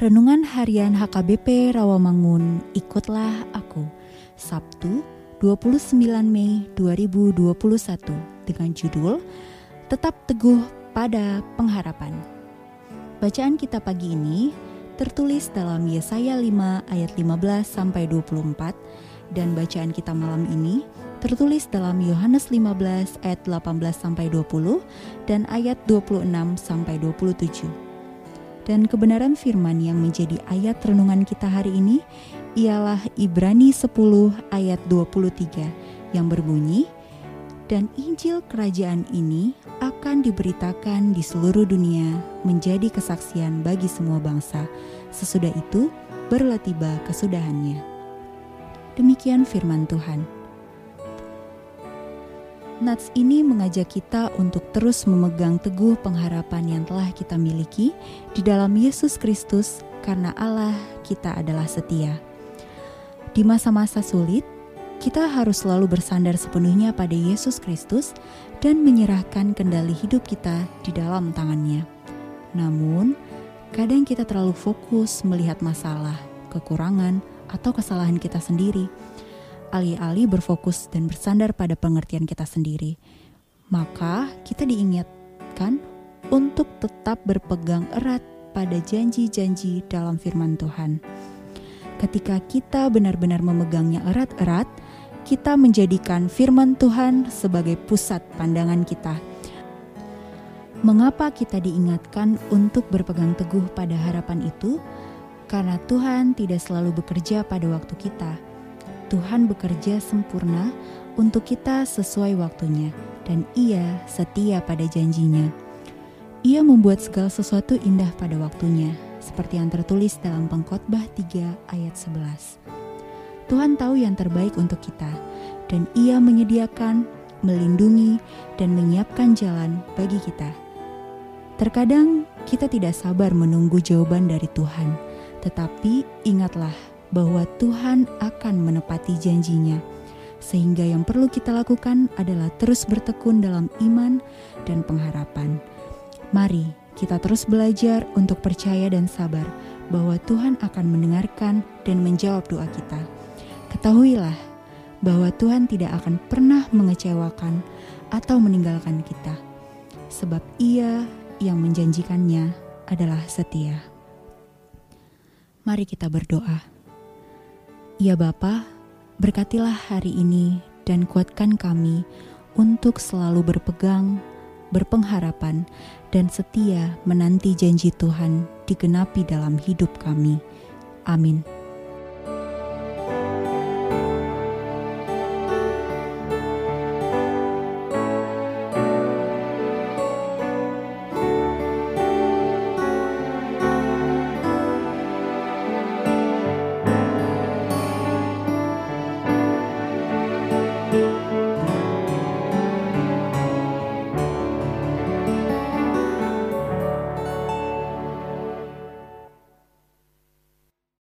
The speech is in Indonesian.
Renungan Harian HKBP Rawamangun, ikutlah aku. Sabtu, 29 Mei 2021 dengan judul Tetap Teguh pada Pengharapan. Bacaan kita pagi ini tertulis dalam Yesaya 5 ayat 15 sampai 24 dan bacaan kita malam ini tertulis dalam Yohanes 15 ayat 18 sampai 20 dan ayat 26 sampai 27. Dan kebenaran firman yang menjadi ayat renungan kita hari ini ialah Ibrani 10 ayat 23 yang berbunyi, dan Injil kerajaan ini akan diberitakan di seluruh dunia menjadi kesaksian bagi semua bangsa. Sesudah itu, barulah tiba kesudahannya. Demikian firman Tuhan. Nats ini mengajak kita untuk terus memegang teguh pengharapan yang telah kita miliki di dalam Yesus Kristus karena Allah kita adalah setia. Di masa-masa sulit, kita harus selalu bersandar sepenuhnya pada Yesus Kristus dan menyerahkan kendali hidup kita di dalam tangannya. Namun, kadang kita terlalu fokus melihat masalah, kekurangan, atau kesalahan kita sendiri alih-alih berfokus dan bersandar pada pengertian kita sendiri. Maka kita diingatkan untuk tetap berpegang erat pada janji-janji dalam firman Tuhan. Ketika kita benar-benar memegangnya erat-erat, kita menjadikan firman Tuhan sebagai pusat pandangan kita. Mengapa kita diingatkan untuk berpegang teguh pada harapan itu? Karena Tuhan tidak selalu bekerja pada waktu kita Tuhan bekerja sempurna untuk kita sesuai waktunya, dan Ia setia pada janjinya. Ia membuat segala sesuatu indah pada waktunya, seperti yang tertulis dalam Pengkhotbah 3 ayat 11. Tuhan tahu yang terbaik untuk kita, dan Ia menyediakan, melindungi, dan menyiapkan jalan bagi kita. Terkadang kita tidak sabar menunggu jawaban dari Tuhan, tetapi ingatlah bahwa Tuhan akan menepati janjinya. Sehingga yang perlu kita lakukan adalah terus bertekun dalam iman dan pengharapan. Mari kita terus belajar untuk percaya dan sabar bahwa Tuhan akan mendengarkan dan menjawab doa kita. Ketahuilah bahwa Tuhan tidak akan pernah mengecewakan atau meninggalkan kita, sebab Ia yang menjanjikannya adalah setia. Mari kita berdoa. Ya Bapa, berkatilah hari ini dan kuatkan kami untuk selalu berpegang, berpengharapan, dan setia menanti janji Tuhan digenapi dalam hidup kami. Amin.